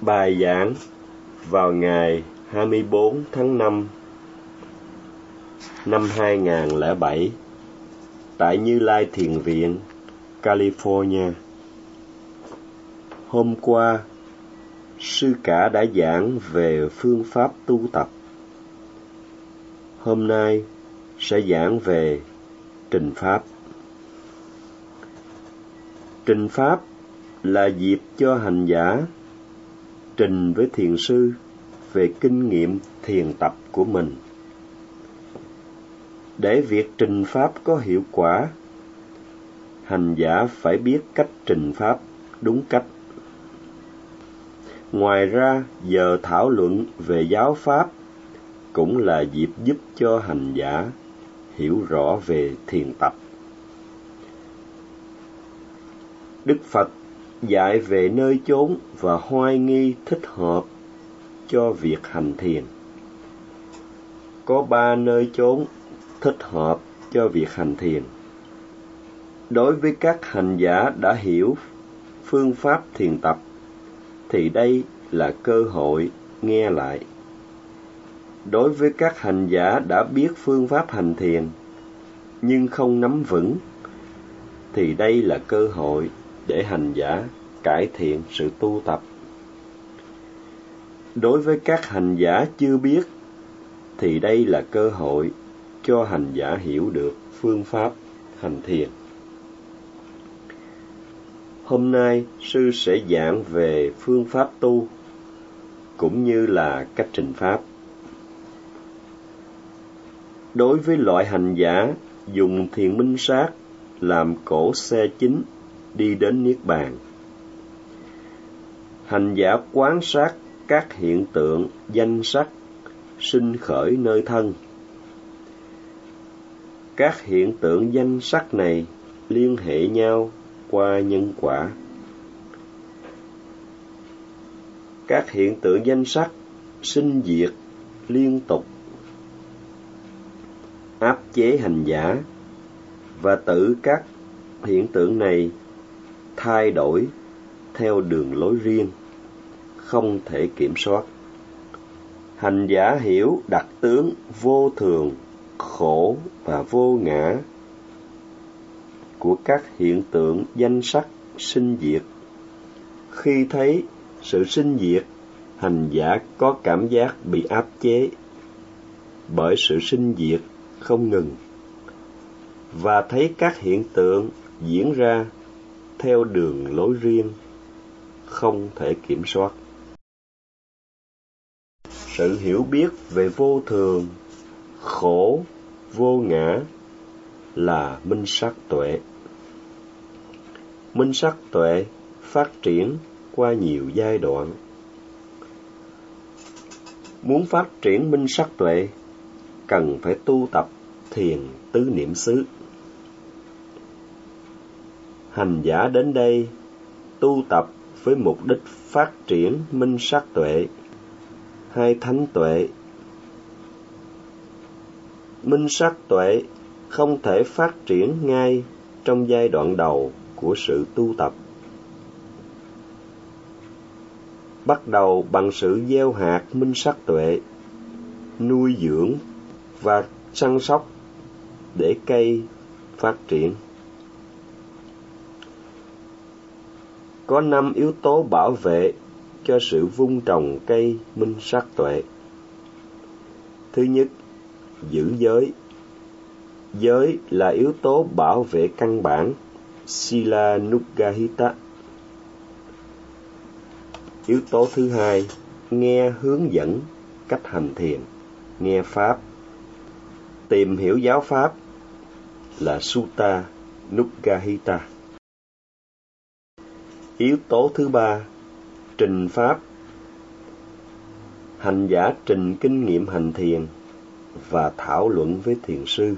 Bài giảng vào ngày 24 tháng 5 năm 2007 tại Như Lai Thiền Viện, California. Hôm qua, sư cả đã giảng về phương pháp tu tập. Hôm nay sẽ giảng về trình pháp. Trình pháp là dịp cho hành giả trình với thiền sư về kinh nghiệm thiền tập của mình. Để việc trình pháp có hiệu quả, hành giả phải biết cách trình pháp đúng cách. Ngoài ra, giờ thảo luận về giáo pháp cũng là dịp giúp cho hành giả hiểu rõ về thiền tập. Đức Phật dạy về nơi chốn và hoai nghi thích hợp cho việc hành thiền. Có ba nơi chốn thích hợp cho việc hành thiền. Đối với các hành giả đã hiểu phương pháp thiền tập, thì đây là cơ hội nghe lại. Đối với các hành giả đã biết phương pháp hành thiền, nhưng không nắm vững, thì đây là cơ hội để hành giả cải thiện sự tu tập. Đối với các hành giả chưa biết, thì đây là cơ hội cho hành giả hiểu được phương pháp hành thiền. Hôm nay, sư sẽ giảng về phương pháp tu, cũng như là cách trình pháp. Đối với loại hành giả, dùng thiền minh sát làm cổ xe chính đi đến niết bàn. Hành giả quán sát các hiện tượng danh sắc sinh khởi nơi thân. Các hiện tượng danh sắc này liên hệ nhau qua nhân quả. Các hiện tượng danh sắc sinh diệt liên tục, áp chế hành giả và tự các hiện tượng này thay đổi theo đường lối riêng, không thể kiểm soát. Hành giả hiểu đặc tướng vô thường, khổ và vô ngã của các hiện tượng danh sắc sinh diệt. Khi thấy sự sinh diệt, hành giả có cảm giác bị áp chế bởi sự sinh diệt không ngừng và thấy các hiện tượng diễn ra theo đường lối riêng, không thể kiểm soát. Sự hiểu biết về vô thường, khổ, vô ngã là minh sắc tuệ. Minh sắc tuệ phát triển qua nhiều giai đoạn. Muốn phát triển minh sắc tuệ, cần phải tu tập thiền tứ niệm xứ hành giả đến đây, tu tập với mục đích phát triển minh sát tuệ, hai thánh tuệ. Minh sát tuệ không thể phát triển ngay trong giai đoạn đầu của sự tu tập. Bắt đầu bằng sự gieo hạt minh sắc tuệ, nuôi dưỡng và săn sóc để cây phát triển. Có năm yếu tố bảo vệ cho sự vun trồng cây minh sắc tuệ. Thứ nhất, giữ giới. Giới là yếu tố bảo vệ căn bản, Sila Nugahita. Yếu tố thứ hai, nghe hướng dẫn cách hành thiền, nghe Pháp. Tìm hiểu giáo Pháp là Sutta Nugahita. Yếu tố thứ ba, trình pháp. Hành giả trình kinh nghiệm hành thiền và thảo luận với thiền sư.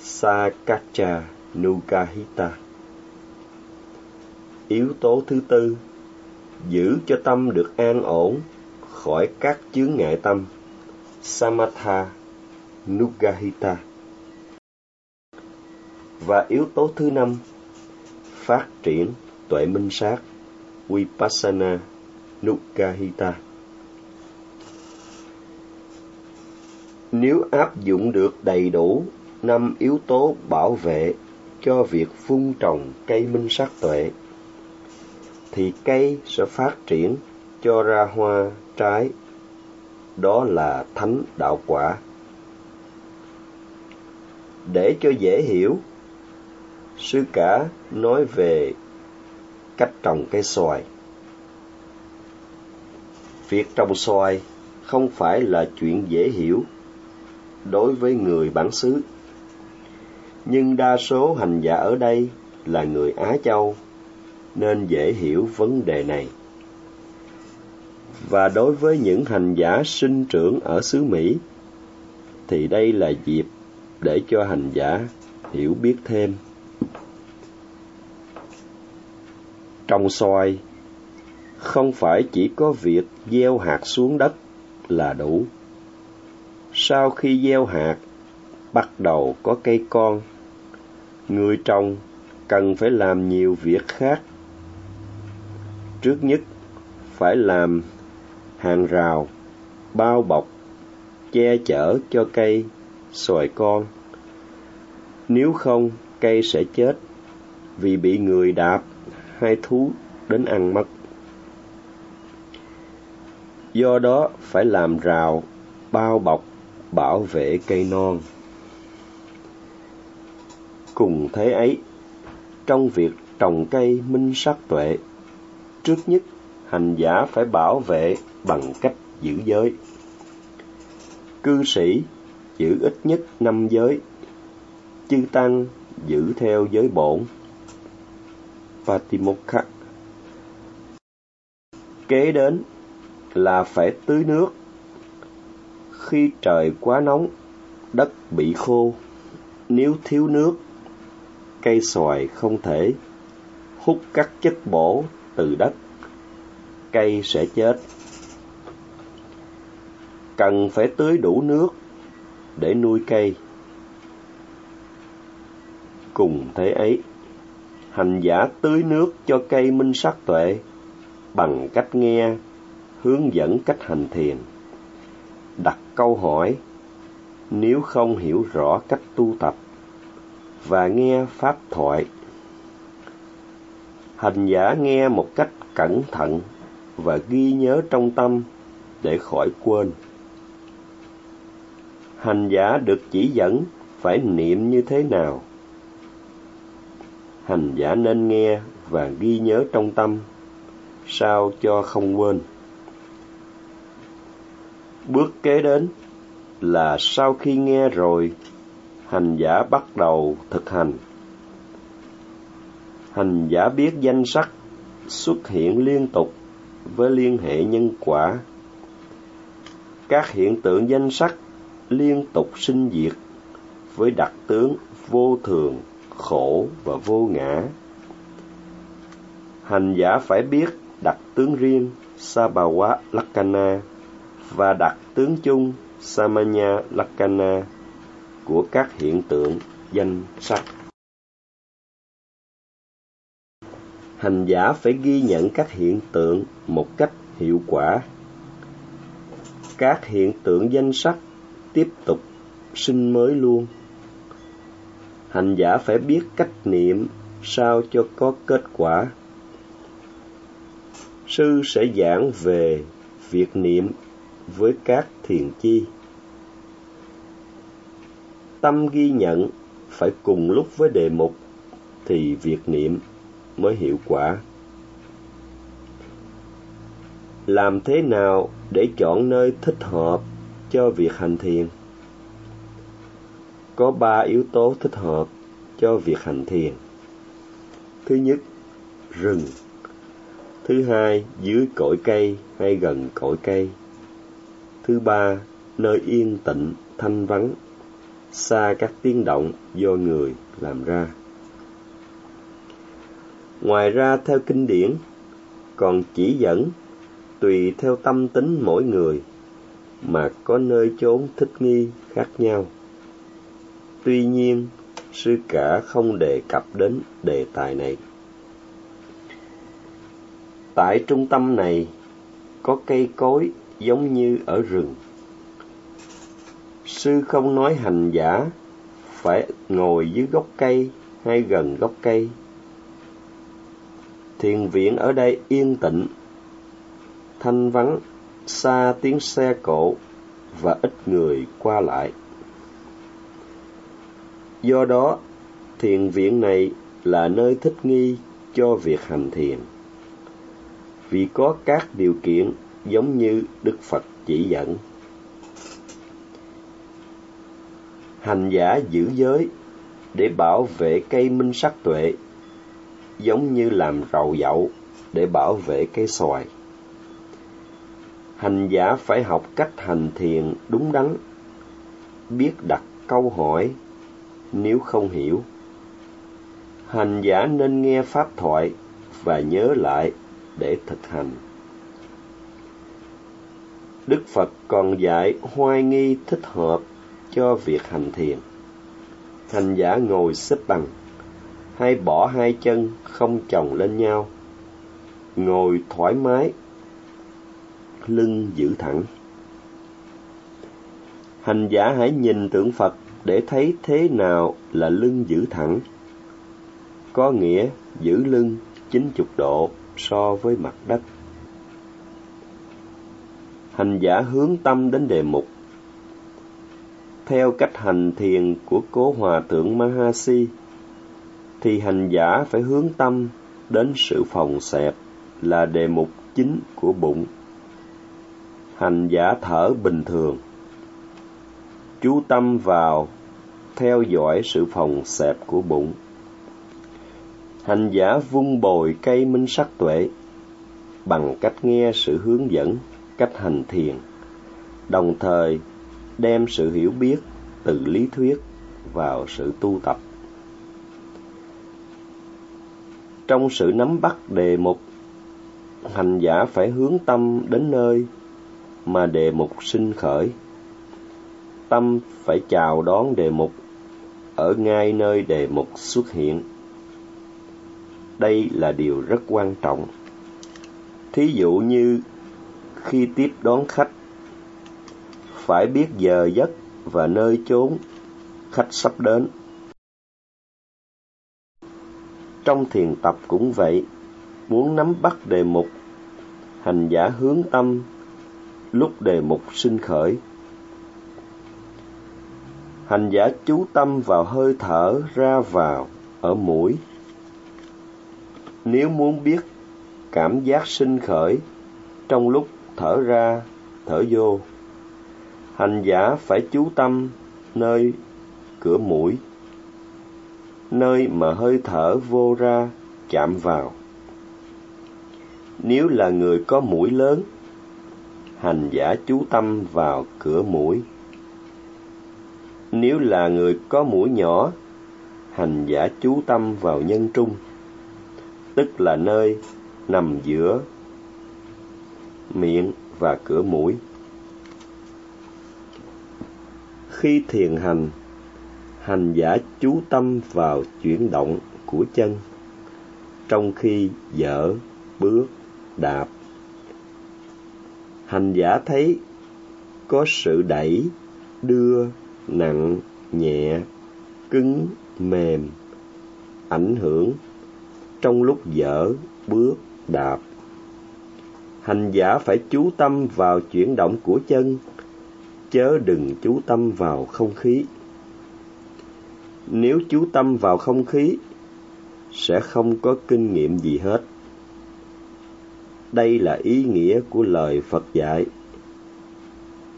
Sakacha Nukahita. Yếu tố thứ tư, giữ cho tâm được an ổn khỏi các chướng ngại tâm. Samatha Nukahita. Và yếu tố thứ năm, phát triển tuệ minh sát Vipassana Nukahita. Nếu áp dụng được đầy đủ năm yếu tố bảo vệ cho việc phun trồng cây minh sát tuệ, thì cây sẽ phát triển cho ra hoa trái. Đó là thánh đạo quả. Để cho dễ hiểu, sư cả nói về cách trồng cây xoài. Việc trồng xoài không phải là chuyện dễ hiểu đối với người bản xứ. Nhưng đa số hành giả ở đây là người Á Châu, nên dễ hiểu vấn đề này. Và đối với những hành giả sinh trưởng ở xứ Mỹ, thì đây là dịp để cho hành giả hiểu biết thêm. Trong xoài không phải chỉ có việc gieo hạt xuống đất là đủ. Sau khi gieo hạt, bắt đầu có cây con, người trồng cần phải làm nhiều việc khác. Trước nhất, phải làm hàng rào, bao bọc, che chở cho cây xoài con. Nếu không, cây sẽ chết vì bị người đạp hai thú đến ăn mất. Do đó phải làm rào, bao bọc, bảo vệ cây non. Cùng thế ấy, trong việc trồng cây minh sắc tuệ, trước nhất hành giả phải bảo vệ bằng cách giữ giới. Cư sĩ giữ ít nhất năm giới, chư tăng giữ theo giới bổn. Patimokkha Kế đến là phải tưới nước. Khi trời quá nóng, đất bị khô, nếu thiếu nước, cây xoài không thể hút các chất bổ từ đất, cây sẽ chết. Cần phải tưới đủ nước để nuôi cây. Cùng thế ấy, hành giả tưới nước cho cây minh sắc tuệ, bằng cách nghe, hướng dẫn cách hành thiền. Đặt câu hỏi, nếu không hiểu rõ cách tu tập và nghe pháp thoại. Hành giả nghe một cách cẩn thận và ghi nhớ trong tâm để khỏi quên. Hành giả được chỉ dẫn phải niệm như thế nào. Hành giả nên nghe và ghi nhớ trong tâm sao cho không quên. Bước kế đến là sau khi nghe rồi, hành giả bắt đầu thực hành. Hành giả biết danh sắc xuất hiện liên tục với liên hệ nhân quả. Các hiện tượng danh sắc liên tục sinh diệt với đặc tướng vô thường, khổ và vô ngã. Hành giả phải biết đặt tướng riêng Sabawa Lakkhana và đặt tướng chung Samanya Lakkhana của các hiện tượng danh sắc. Hành giả phải ghi nhận các hiện tượng một cách hiệu quả. Các hiện tượng danh sắc tiếp tục sinh mới luôn. Hành giả phải biết cách niệm sao cho có kết quả. Sư sẽ giảng về việc niệm với các thiền chi. Tâm ghi nhận phải cùng lúc với đề mục thì việc niệm mới hiệu quả. Làm thế nào để chọn nơi thích hợp cho việc hành thiền? Có ba yếu tố thích hợp cho việc hành thiền. Thứ nhất, rừng. Thứ hai, dưới cội cây hay gần cội cây. Thứ ba, nơi yên tĩnh, thanh vắng, xa các tiếng động do người làm ra. Ngoài ra theo kinh điển, còn chỉ dẫn tùy theo tâm tính mỗi người mà có nơi chốn thích nghi khác nhau. Tuy nhiên, sư cả không đề cập đến đề tài này. Tại trung tâm này, có cây cối giống như ở rừng. Sư không nói hành giả phải ngồi dưới gốc cây hay gần gốc cây. Thiền viện ở đây yên tĩnh, thanh vắng, xa tiếng xe cộ và ít người qua lại. Do đó, thiền viện này là nơi thích nghi cho việc hành thiền. Vì có các điều kiện giống như Đức Phật chỉ dẫn. Hành giả giữ giới để bảo vệ cây minh sắc tuệ, giống như làm rầu dậu để bảo vệ cây xoài. Hành giả phải học cách hành thiền đúng đắn, biết đặt câu hỏi nếu không hiểu. Hành giả nên nghe pháp thoại và nhớ lại để thực hành. Đức Phật còn dạy hoai nghi thích hợp cho việc hành thiền. Hành giả ngồi xếp bằng, hay bỏ hai chân không chồng lên nhau, ngồi thoải mái, lưng giữ thẳng. Hành giả hãy nhìn tượng Phật để thấy thế nào là lưng giữ thẳng. Có nghĩa giữ lưng chín chục độ so với mặt đất. Hành giả hướng tâm đến đề mục. Theo cách hành thiền của cố hòa thượng Mahasi, thì hành giả phải hướng tâm đến sự phòng xẹp là đề mục chính của bụng. Hành giả thở bình thường, chú tâm vào theo dõi sự phòng xẹp của bụng. Hành giả vung bồi cây minh sắc tuệ bằng cách nghe sự hướng dẫn, cách hành thiền, đồng thời đem sự hiểu biết từ lý thuyết vào sự tu tập. Trong sự nắm bắt đề mục, hành giả phải hướng tâm đến nơi mà đề mục sinh khởi. Tâm phải chào đón đề mục ở ngay nơi đề mục xuất hiện. Đây là điều rất quan trọng. Thí dụ như khi tiếp đón khách, phải biết giờ giấc và nơi chốn khách sắp đến. Trong thiền tập cũng vậy, muốn nắm bắt đề mục, hành giả hướng tâm lúc đề mục sinh khởi hành giả chú tâm vào hơi thở ra vào ở mũi. Nếu muốn biết cảm giác sinh khởi trong lúc thở ra, thở vô, hành giả phải chú tâm nơi cửa mũi, nơi mà hơi thở vô ra chạm vào. Nếu là người có mũi lớn, hành giả chú tâm vào cửa mũi nếu là người có mũi nhỏ, hành giả chú tâm vào nhân trung, tức là nơi nằm giữa miệng và cửa mũi. Khi thiền hành, hành giả chú tâm vào chuyển động của chân, trong khi dở, bước, đạp. Hành giả thấy có sự đẩy, đưa, nặng, nhẹ, cứng, mềm, ảnh hưởng trong lúc dở, bước, đạp. Hành giả phải chú tâm vào chuyển động của chân, chớ đừng chú tâm vào không khí. Nếu chú tâm vào không khí, sẽ không có kinh nghiệm gì hết. Đây là ý nghĩa của lời Phật dạy.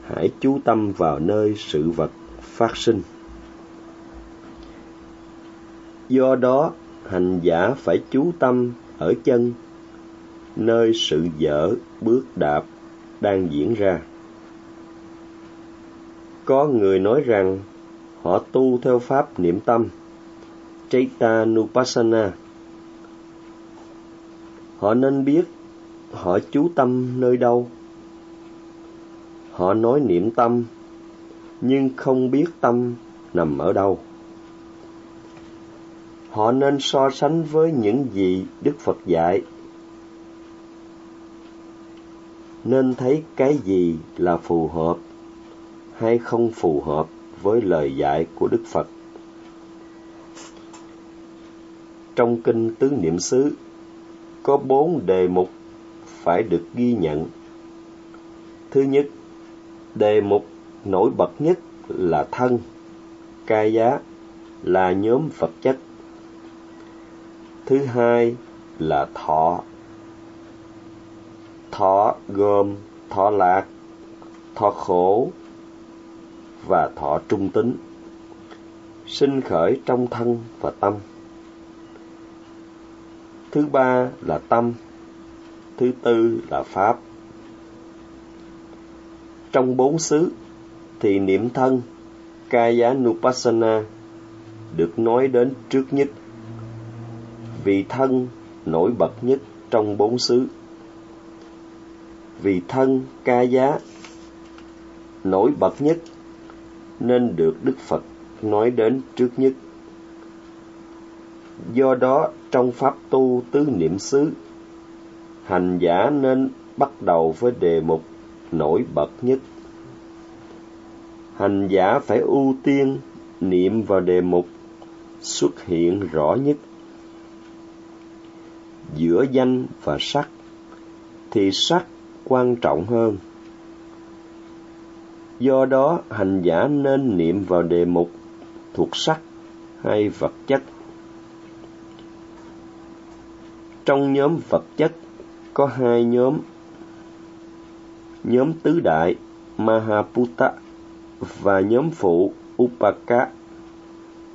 Hãy chú tâm vào nơi sự vật phát sinh. Do đó, hành giả phải chú tâm ở chân, nơi sự dở bước đạp đang diễn ra. Có người nói rằng họ tu theo pháp niệm tâm, Chaitanupassana. Họ nên biết họ chú tâm nơi đâu. Họ nói niệm tâm nhưng không biết tâm nằm ở đâu. Họ nên so sánh với những gì Đức Phật dạy. nên thấy cái gì là phù hợp hay không phù hợp với lời dạy của Đức Phật. Trong kinh Tứ Niệm xứ có bốn đề mục phải được ghi nhận. Thứ nhất, đề mục nổi bật nhất là thân, ca giá là nhóm vật chất. Thứ hai là thọ. Thọ gồm thọ lạc, thọ khổ và thọ trung tính, sinh khởi trong thân và tâm. Thứ ba là tâm, thứ tư là pháp. Trong bốn xứ thì niệm thân Kaya Nupassana được nói đến trước nhất vì thân nổi bật nhất trong bốn xứ. Vì thân ca giá nổi bật nhất nên được Đức Phật nói đến trước nhất. Do đó trong pháp tu tứ niệm xứ, hành giả nên bắt đầu với đề mục nổi bật nhất. Hành giả phải ưu tiên niệm vào đề mục xuất hiện rõ nhất. Giữa danh và sắc, thì sắc quan trọng hơn. Do đó, hành giả nên niệm vào đề mục thuộc sắc hay vật chất. Trong nhóm vật chất, có hai nhóm. Nhóm tứ đại, mahaputta và nhóm phụ upaka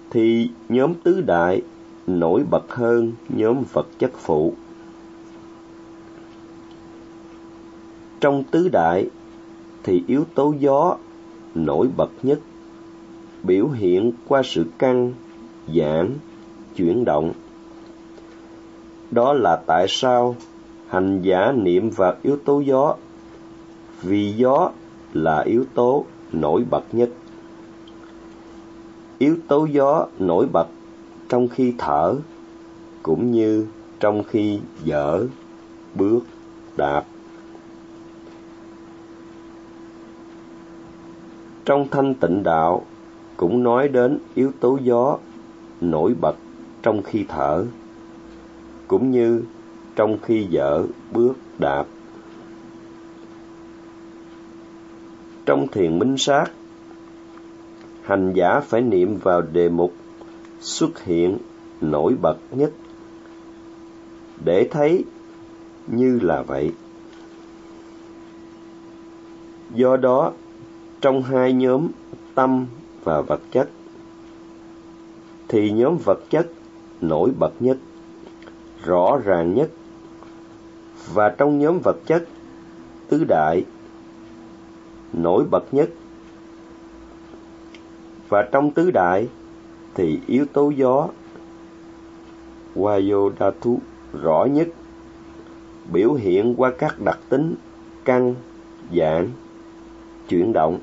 thì nhóm tứ đại nổi bật hơn nhóm vật chất phụ. Trong tứ đại thì yếu tố gió nổi bật nhất, biểu hiện qua sự căng, giãn, chuyển động. Đó là tại sao hành giả niệm vào yếu tố gió, vì gió là yếu tố nổi bật nhất. Yếu tố gió nổi bật trong khi thở, cũng như trong khi dở, bước, đạp trong thanh tịnh đạo cũng nói đến yếu tố gió nổi bật trong khi thở, cũng như trong khi dở, bước, đạp trong thiền minh sát. Hành giả phải niệm vào đề mục xuất hiện nổi bật nhất. Để thấy như là vậy. Do đó, trong hai nhóm tâm và vật chất, thì nhóm vật chất nổi bật nhất, rõ ràng nhất. Và trong nhóm vật chất tứ đại nổi bật nhất và trong tứ đại thì yếu tố gió Vayodhatu rõ nhất biểu hiện qua các đặc tính căng, giãn, chuyển động.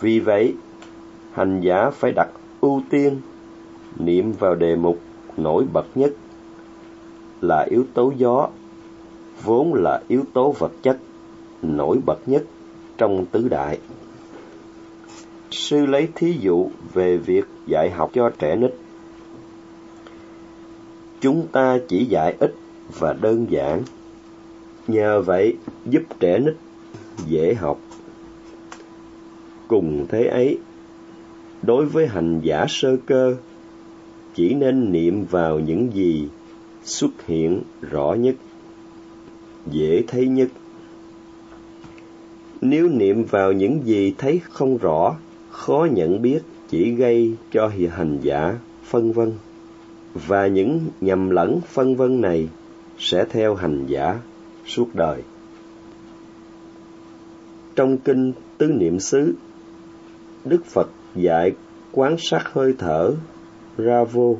Vì vậy, hành giả phải đặt ưu tiên niệm vào đề mục nổi bật nhất là yếu tố gió, vốn là yếu tố vật chất nổi bật nhất trong tứ đại. Sư lấy thí dụ về việc dạy học cho trẻ nít. Chúng ta chỉ dạy ít và đơn giản, nhờ vậy giúp trẻ nít dễ học. Cùng thế ấy, đối với hành giả sơ cơ, chỉ nên niệm vào những gì xuất hiện rõ nhất, dễ thấy nhất. Nếu niệm vào những gì thấy không rõ khó nhận biết chỉ gây cho hành giả phân vân và những nhầm lẫn phân vân này sẽ theo hành giả suốt đời. Trong kinh Tứ Niệm xứ, Đức Phật dạy quán sát hơi thở Ravo,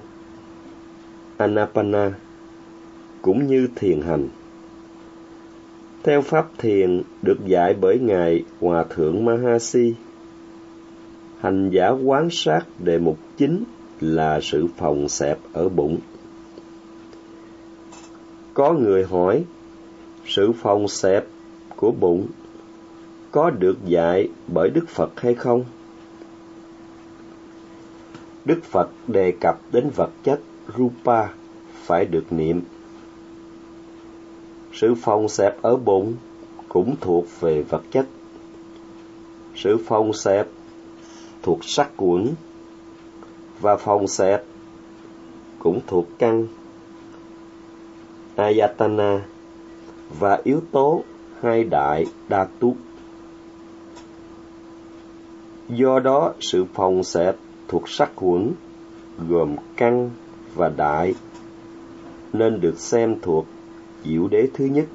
Anapana cũng như thiền hành. Theo pháp thiền được dạy bởi ngài Hòa thượng Mahasi hành giả quán sát đề mục chính là sự phòng xẹp ở bụng. Có người hỏi, sự phòng xẹp của bụng có được dạy bởi Đức Phật hay không? Đức Phật đề cập đến vật chất Rupa phải được niệm. Sự phòng xẹp ở bụng cũng thuộc về vật chất. Sự phòng xẹp thuộc sắc quẩn và phòng xẹp cũng thuộc căn Ayatana và yếu tố hai đại đa túc. Do đó, sự phòng xẹp thuộc sắc quẩn gồm căn và đại nên được xem thuộc diệu đế thứ nhất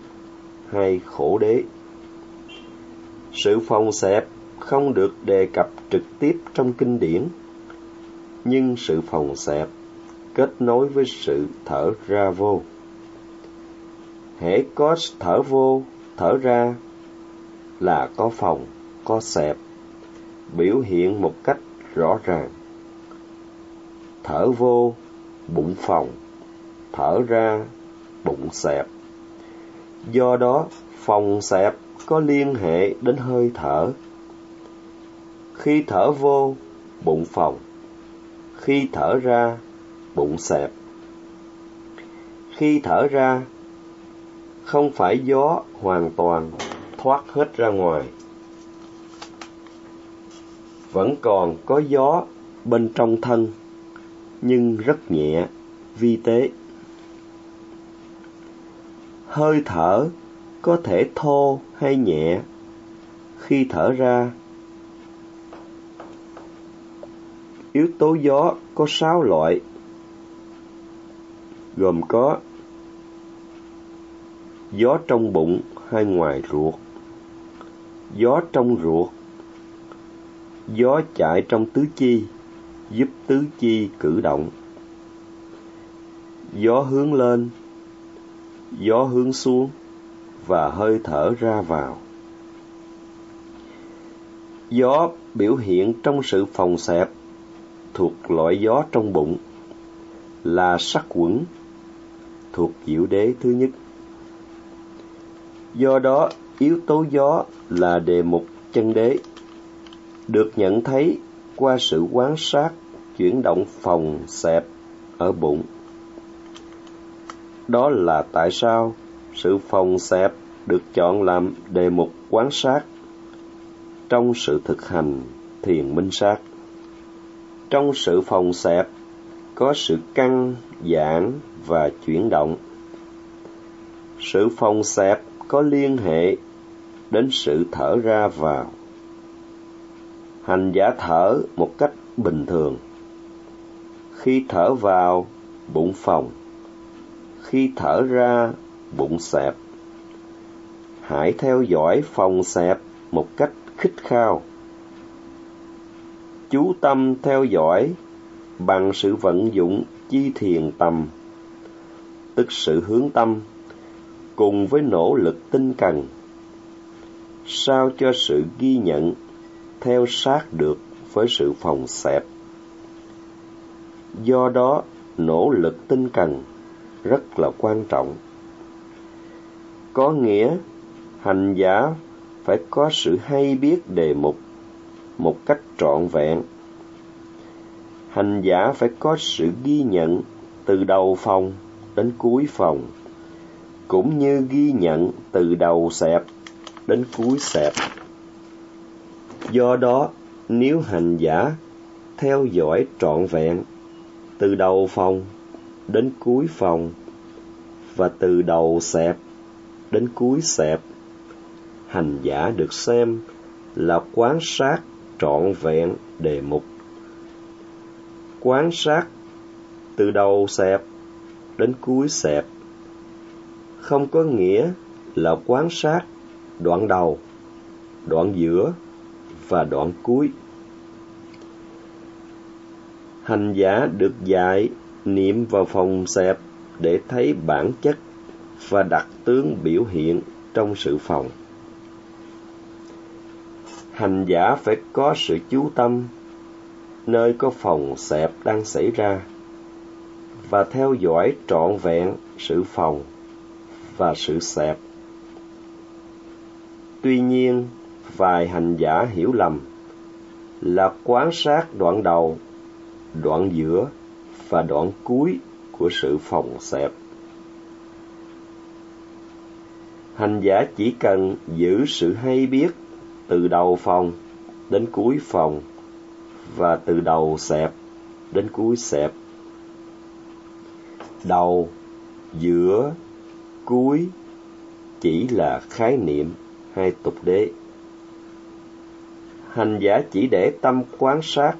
hay khổ đế. Sự phòng xẹp không được đề cập trực tiếp trong kinh điển, nhưng sự phòng xẹp kết nối với sự thở ra vô. Hễ có thở vô, thở ra là có phòng, có xẹp, biểu hiện một cách rõ ràng. Thở vô, bụng phòng, thở ra, bụng xẹp. Do đó, phòng xẹp có liên hệ đến hơi thở. Khi thở vô, bụng phòng. Khi thở ra, bụng xẹp. Khi thở ra, không phải gió hoàn toàn thoát hết ra ngoài. Vẫn còn có gió bên trong thân, nhưng rất nhẹ, vi tế. Hơi thở có thể thô hay nhẹ. Khi thở ra, yếu tố gió có sáu loại, gồm có gió trong bụng hay ngoài ruột, gió trong ruột, gió chạy trong tứ chi, giúp tứ chi cử động, gió hướng lên, gió hướng xuống và hơi thở ra vào. Gió biểu hiện trong sự phòng xẹp thuộc loại gió trong bụng là sắc quẩn thuộc diệu đế thứ nhất. Do đó, yếu tố gió là đề mục chân đế, được nhận thấy qua sự quan sát chuyển động phòng xẹp ở bụng. Đó là tại sao sự phòng xẹp được chọn làm đề mục quán sát trong sự thực hành thiền minh sát. Trong sự phòng xẹp có sự căng, giãn và chuyển động. Sự phòng xẹp có liên hệ đến sự thở ra vào. Hành giả thở một cách bình thường. Khi thở vào, bụng phòng. Khi thở ra, bụng xẹp. Hãy theo dõi phòng xẹp một cách khích khao. Chú tâm theo dõi bằng sự vận dụng chi thiền tâm, tức sự hướng tâm cùng với nỗ lực tinh cần sao cho sự ghi nhận theo sát được với sự phòng xẹp do đó nỗ lực tinh cần rất là quan trọng có nghĩa hành giả phải có sự hay biết đề mục một cách trọn vẹn hành giả phải có sự ghi nhận từ đầu phòng đến cuối phòng cũng như ghi nhận từ đầu xẹp đến cuối xẹp. Do đó, nếu hành giả theo dõi trọn vẹn từ đầu phòng đến cuối phòng và từ đầu xẹp đến cuối xẹp, hành giả được xem là quán sát trọn vẹn đề mục. Quán sát từ đầu xẹp đến cuối xẹp không có nghĩa là quan sát đoạn đầu, đoạn giữa và đoạn cuối. Hành giả được dạy niệm vào phòng xẹp để thấy bản chất và đặc tướng biểu hiện trong sự phòng. Hành giả phải có sự chú tâm nơi có phòng xẹp đang xảy ra và theo dõi trọn vẹn sự phòng và sự xẹp. Tuy nhiên, vài hành giả hiểu lầm là quán sát đoạn đầu, đoạn giữa và đoạn cuối của sự phòng xẹp. Hành giả chỉ cần giữ sự hay biết từ đầu phòng đến cuối phòng và từ đầu xẹp đến cuối xẹp. Đầu, giữa, cuối chỉ là khái niệm hay tục đế. Hành giả chỉ để tâm quan sát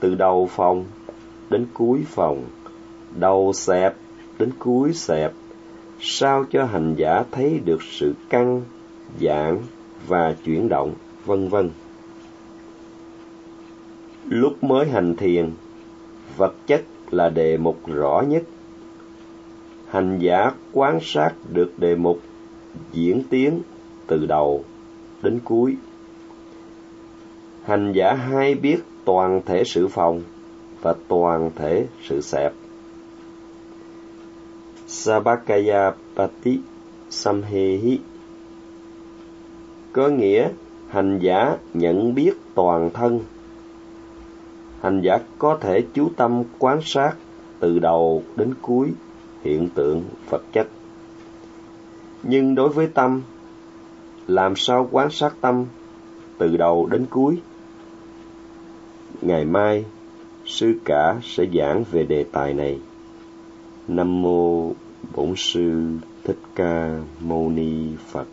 từ đầu phòng đến cuối phòng, đầu xẹp đến cuối xẹp, sao cho hành giả thấy được sự căng, giãn và chuyển động, vân vân. Lúc mới hành thiền, vật chất là đề mục rõ nhất. Hành giả quan sát được đề mục diễn tiến từ đầu đến cuối. Hành giả hay biết toàn thể sự phòng và toàn thể sự xẹp. Sabakaya Pati Samhehi có nghĩa hành giả nhận biết toàn thân. Hành giả có thể chú tâm quan sát từ đầu đến cuối hiện tượng vật chất. Nhưng đối với tâm, làm sao quan sát tâm từ đầu đến cuối? Ngày mai, sư cả sẽ giảng về đề tài này. Nam mô Bổn sư Thích Ca Mâu Ni Phật.